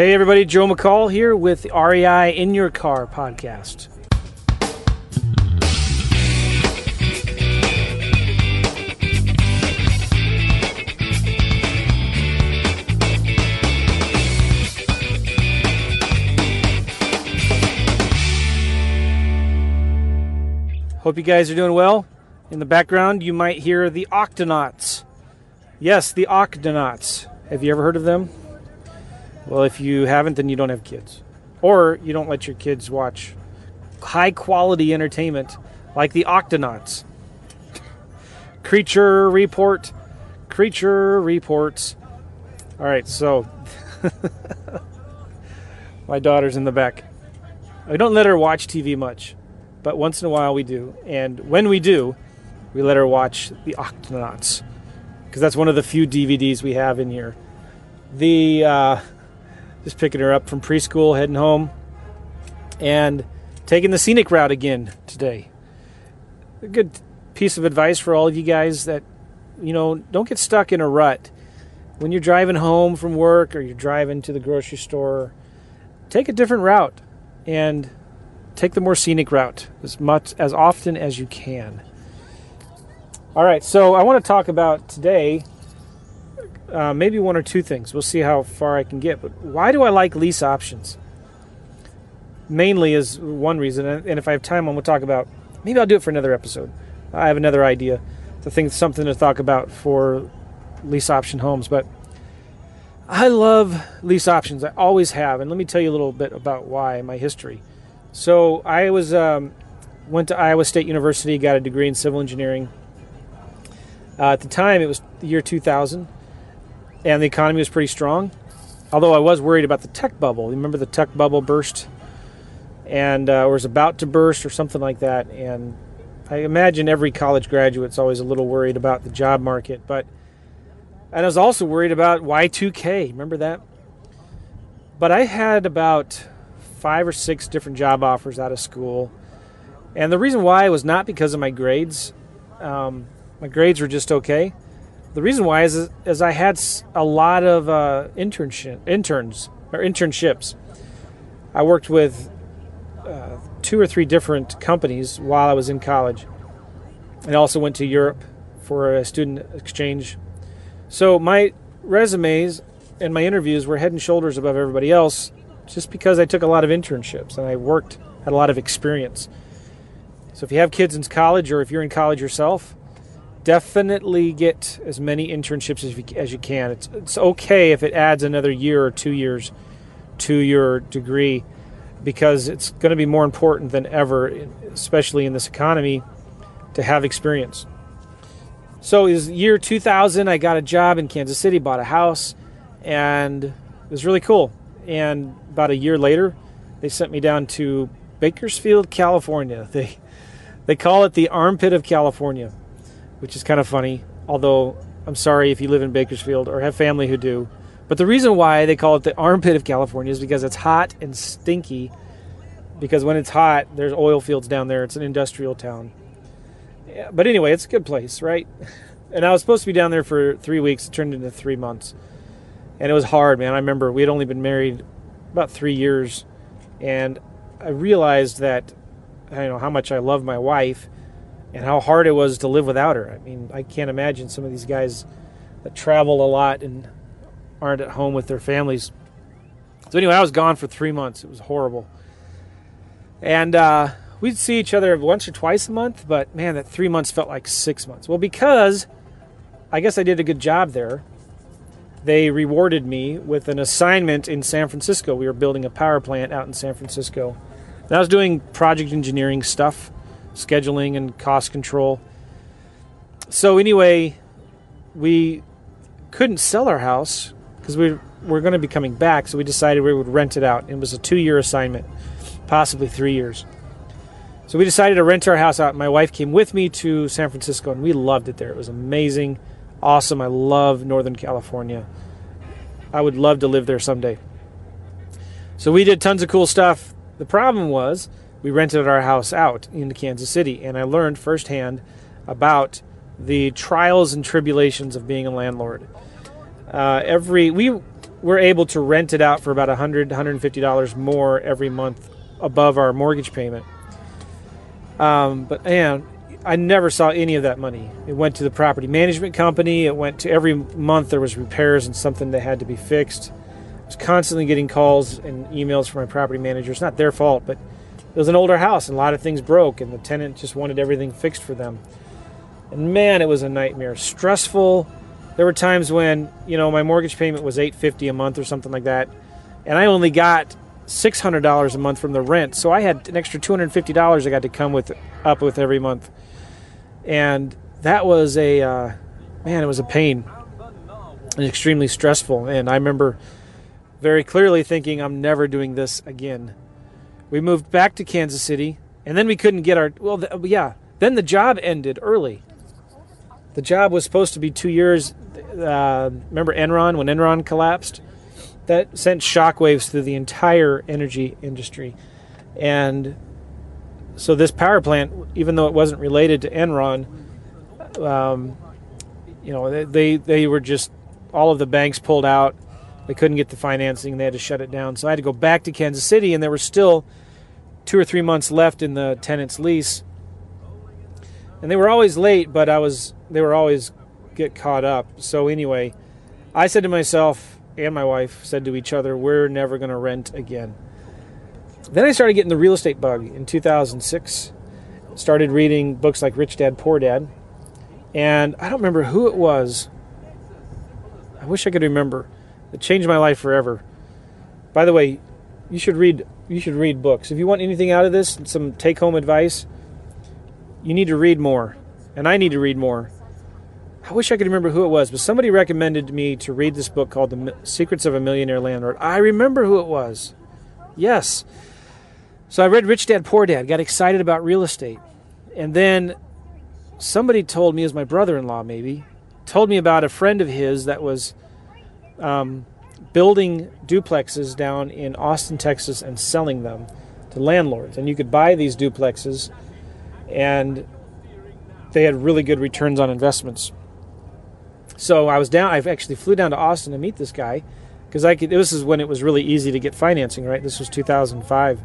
Hey, everybody, Joe McCall here with the REI In Your Car podcast. Hope you guys are doing well. In the background, you might hear the Octonauts. Yes, the Octonauts. Have you ever heard of them? Well, if you haven't, then you don't have kids. Or you don't let your kids watch high quality entertainment like the Octonauts. Creature Report. Creature Reports. All right, so my daughter's in the back. I don't let her watch TV much, but once in a while we do. And when we do, we let her watch the Octonauts because that's one of the few DVDs we have in here. The uh, just picking her up from preschool, heading home, and taking the scenic route again today. A good piece of advice for all of you guys that you know don't get stuck in a rut when you're driving home from work or you're driving to the grocery store. Take a different route and take the more scenic route as much as often as you can. All right, so I want to talk about today uh, maybe one or two things. We'll see how far I can get. But why do I like lease options? Mainly is one reason, and if I have time, I'm going to talk about. Maybe I'll do it for another episode. I have another idea to think something to talk about for lease option homes, but I love lease options. I always have, and let me tell you a little bit about why my history. So I was um, went to Iowa State University, got a degree in civil engineering. Uh, at the time, it was the year 2000 and the economy was pretty strong. Although I was worried about the tech bubble. Remember the tech bubble burst, and uh, was about to burst or something like that. And I imagine every college graduate's always a little worried about the job market. But and I was also worried about Y2K. Remember that? But I had about five or six different job offers out of school, and the reason why was not because of my grades. Um, my grades were just okay the reason why is is I had a lot of uh, internship interns or internships. I worked with uh, two or three different companies while I was in college, and also went to Europe for a student exchange. So my resumes and my interviews were head and shoulders above everybody else, just because I took a lot of internships and I worked had a lot of experience. So if you have kids in college or if you're in college yourself, definitely get as many internships as you, as you can. It's, it's okay if it adds another year or two years to your degree because it's going to be more important than ever, especially in this economy, to have experience. So is year 2000. I got a job in Kansas City, bought a house, and it was really cool. And about a year later, they sent me down to Bakersfield, California. They they call it the armpit of California which is kind of funny. Although I'm sorry if you live in Bakersfield or have family who do. But the reason why they call it the armpit of California is because it's hot and stinky. Because when it's hot, there's oil fields down there. It's an industrial town. Yeah, but anyway, it's a good place, right? And I was supposed to be down there for three weeks. It turned into three months. And it was hard, man. I remember we had only been married about three years. And I realized that, I don't know, how much I love my wife and how hard it was to live without her. I mean, I can't imagine some of these guys that travel a lot and aren't at home with their families. So anyway, I was gone for three months. It was horrible, and uh, we'd see each other once or twice a month. But man, that three months felt like six months. Well, because I guess I did a good job there. They rewarded me with an assignment in San Francisco. We were building a power plant out in San Francisco. And I was doing project engineering stuff scheduling and cost control. So anyway, we couldn't sell our house because we were going to be coming back, so we decided we would rent it out. It was a two-year assignment, possibly three years. So we decided to rent our house out. My wife came with me to San Francisco, and we loved it there. It was amazing, awesome. I love Northern California. I would love to live there someday. So we did tons of cool stuff. The problem was we rented our house out in Kansas City, and I learned firsthand about the trials and tribulations of being a landlord. Uh, every we we're able to rent it out for about 100 $150 more every month above our mortgage payment. Um, but man, I never saw any of that money. It went to the property management company. It went to every month there was repairs and something that had to be fixed. I was constantly getting calls and emails from my property manager. It's not their fault, but it was an older house and a lot of things broke, and the tenant just wanted everything fixed for them. And man, it was a nightmare. Stressful. There were times when you know my mortgage payment was eight fifty a month or something like that, and I only got six hundred dollars a month from the rent. So I had an extra two hundred fifty dollars I got to come with up with every month, and that was a uh, man. It was a pain and extremely stressful. And I remember very clearly thinking, I'm never doing this again. We moved back to Kansas City, and then we couldn't get our well, the, yeah. Then the job ended early. The job was supposed to be two years. Uh, remember Enron when Enron collapsed? That sent shockwaves through the entire energy industry, and so this power plant, even though it wasn't related to Enron, um, you know, they they were just all of the banks pulled out. They couldn't get the financing. They had to shut it down. So I had to go back to Kansas City, and there were still two or three months left in the tenant's lease. And they were always late, but I was they were always get caught up. So anyway, I said to myself and my wife said to each other, "We're never going to rent again." Then I started getting the real estate bug in 2006. Started reading books like Rich Dad Poor Dad, and I don't remember who it was. I wish I could remember. It changed my life forever. By the way, you should read you should read books. If you want anything out of this, some take-home advice, you need to read more. And I need to read more. I wish I could remember who it was, but somebody recommended me to read this book called The Secrets of a Millionaire Landlord. I remember who it was. Yes. So I read Rich Dad Poor Dad, got excited about real estate. And then somebody told me, as my brother in law maybe, told me about a friend of his that was um, building duplexes down in Austin, Texas, and selling them to landlords. And you could buy these duplexes, and they had really good returns on investments. So I was down. I actually flew down to Austin to meet this guy because I could. This is when it was really easy to get financing. Right, this was 2005,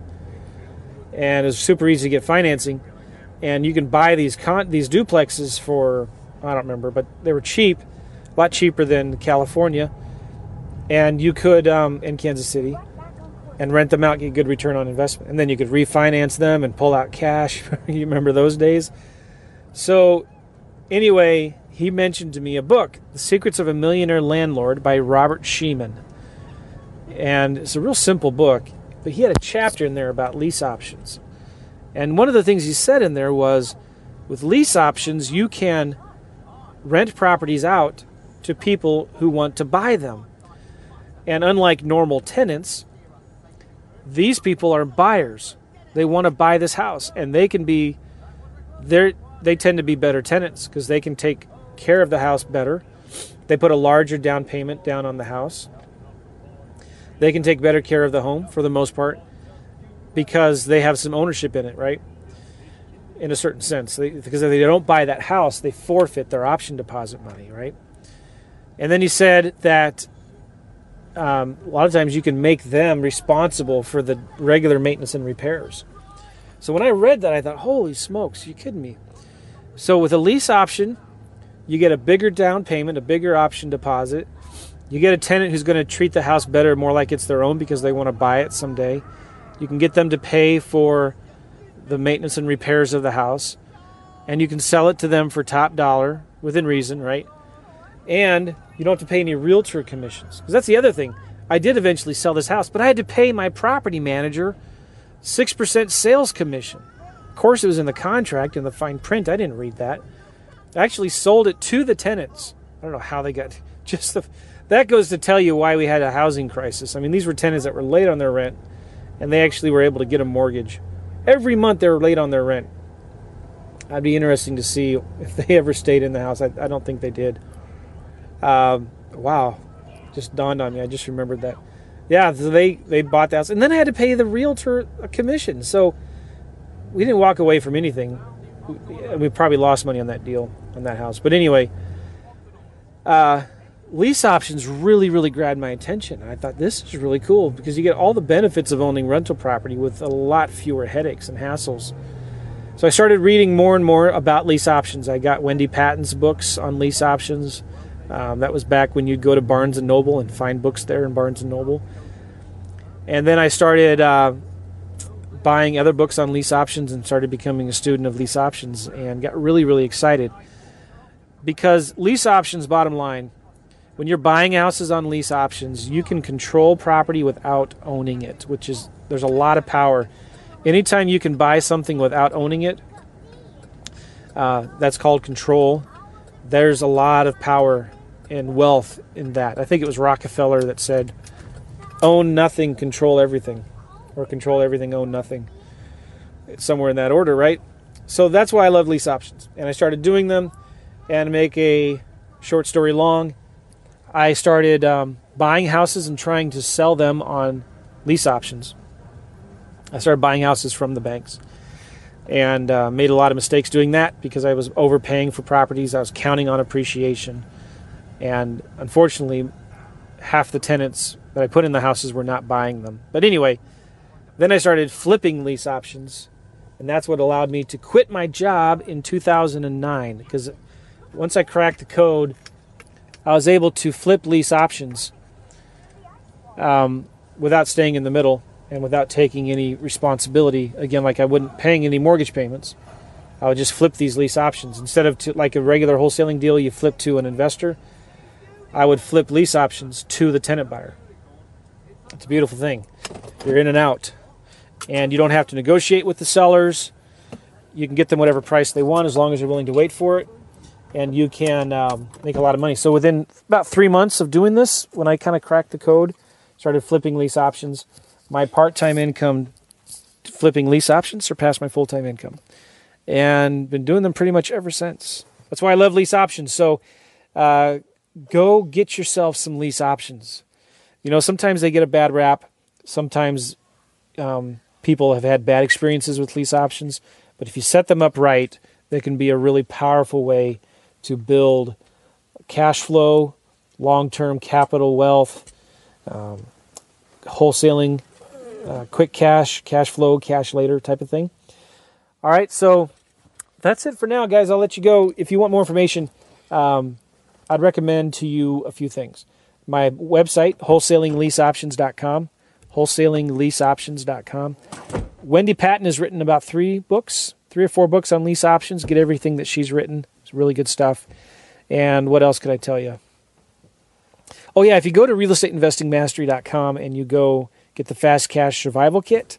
and it was super easy to get financing. And you can buy these con- these duplexes for I don't remember, but they were cheap, a lot cheaper than California and you could um, in Kansas City and rent them out, get good return on investment, and then you could refinance them and pull out cash. you remember those days? So, anyway, he mentioned to me a book, "The Secrets of a Millionaire Landlord" by Robert Shemin, and it's a real simple book, but he had a chapter in there about lease options, and one of the things he said in there was, with lease options, you can rent properties out to people who want to buy them and unlike normal tenants, these people are buyers. They want to buy this house and they can be they they tend to be better tenants because they can take care of the house better. They put a larger down payment down on the house. They can take better care of the home for the most part because they have some ownership in it, right? In a certain sense, they, because if they don't buy that house, they forfeit their option deposit money, right? And then he said that um, a lot of times you can make them responsible for the regular maintenance and repairs. So when I read that, I thought, holy smokes, you kidding me? So with a lease option, you get a bigger down payment, a bigger option deposit. You get a tenant who's going to treat the house better, more like it's their own because they want to buy it someday. You can get them to pay for the maintenance and repairs of the house, and you can sell it to them for top dollar within reason, right? And you don't have to pay any realtor commissions. Because that's the other thing. I did eventually sell this house, but I had to pay my property manager 6% sales commission. Of course, it was in the contract in the fine print. I didn't read that. I actually sold it to the tenants. I don't know how they got just the. That goes to tell you why we had a housing crisis. I mean, these were tenants that were late on their rent, and they actually were able to get a mortgage. Every month they were late on their rent. I'd be interesting to see if they ever stayed in the house. I, I don't think they did. Um, wow, just dawned on me. I just remembered that. Yeah, so they they bought the house, and then I had to pay the realtor a commission. So we didn't walk away from anything. We, we probably lost money on that deal on that house. But anyway, uh, lease options really, really grabbed my attention. I thought this is really cool because you get all the benefits of owning rental property with a lot fewer headaches and hassles. So I started reading more and more about lease options. I got Wendy Patton's books on lease options. Um, that was back when you'd go to Barnes and Noble and find books there in Barnes and Noble. And then I started uh, buying other books on lease options and started becoming a student of lease options and got really, really excited because lease options, bottom line, when you're buying houses on lease options, you can control property without owning it, which is there's a lot of power. Anytime you can buy something without owning it, uh, that's called control. There's a lot of power and wealth in that. I think it was Rockefeller that said, "Own nothing, control everything," or "Control everything, own nothing." It's somewhere in that order, right? So that's why I love lease options, and I started doing them. And make a short story long, I started um, buying houses and trying to sell them on lease options. I started buying houses from the banks and uh, made a lot of mistakes doing that because I was overpaying for properties. I was counting on appreciation. And unfortunately, half the tenants that I put in the houses were not buying them. But anyway, then I started flipping lease options. And that's what allowed me to quit my job in 2009 because once I cracked the code, I was able to flip lease options um, without staying in the middle and without taking any responsibility. Again, like I wouldn't paying any mortgage payments. I would just flip these lease options instead of to, like a regular wholesaling deal. You flip to an investor. I would flip lease options to the tenant buyer. It's a beautiful thing. You're in and out, and you don't have to negotiate with the sellers. You can get them whatever price they want as long as you're willing to wait for it and you can um, make a lot of money. So within about three months of doing this, when I kind of cracked the code, started flipping lease options, my part-time income flipping lease options surpassed my full-time income, and been doing them pretty much ever since. That's why I love lease options. So uh, go get yourself some lease options. You know, sometimes they get a bad rap. Sometimes um, people have had bad experiences with lease options, but if you set them up right, they can be a really powerful way to build cash flow, long term capital wealth, um, wholesaling, uh, quick cash, cash flow, cash later type of thing. All right, so that's it for now, guys. I'll let you go. If you want more information, um, I'd recommend to you a few things. My website, wholesalingleaseoptions.com, wholesalingleaseoptions.com. Wendy Patton has written about three books, three or four books on lease options. Get everything that she's written. It's really good stuff. And what else could I tell you? Oh, yeah, if you go to realestateinvestingmastery.com and you go get the Fast Cash Survival Kit,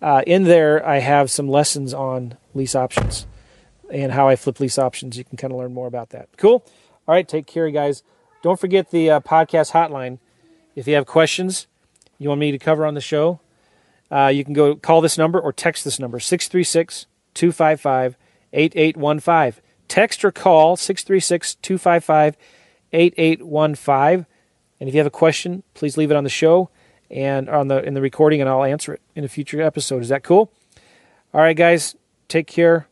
uh, in there I have some lessons on lease options and how I flip lease options. You can kind of learn more about that. Cool? All right, take care, guys. Don't forget the uh, podcast hotline. If you have questions you want me to cover on the show, uh, you can go call this number or text this number 636 255 8815 text or call 636 255 8815. And if you have a question, please leave it on the show and on the in the recording and I'll answer it in a future episode. Is that cool? All right guys, take care.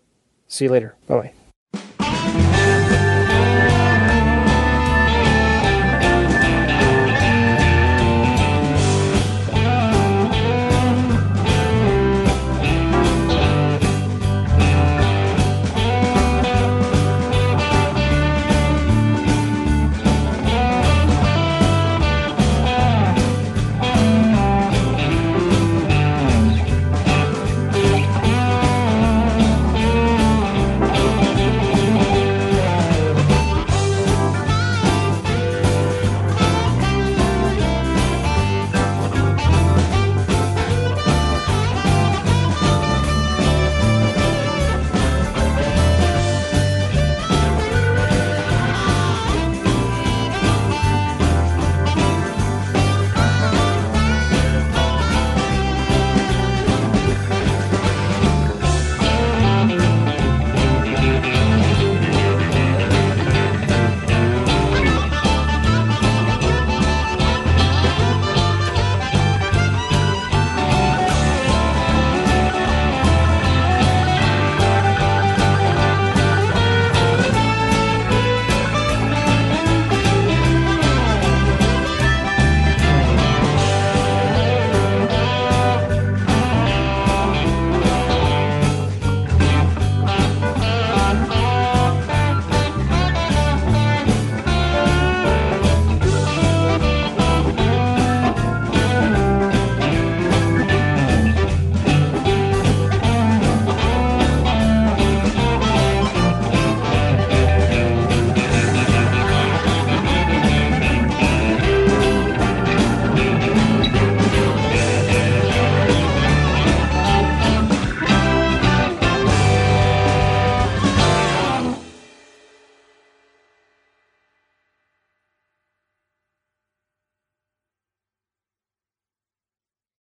See you later. Bye-bye.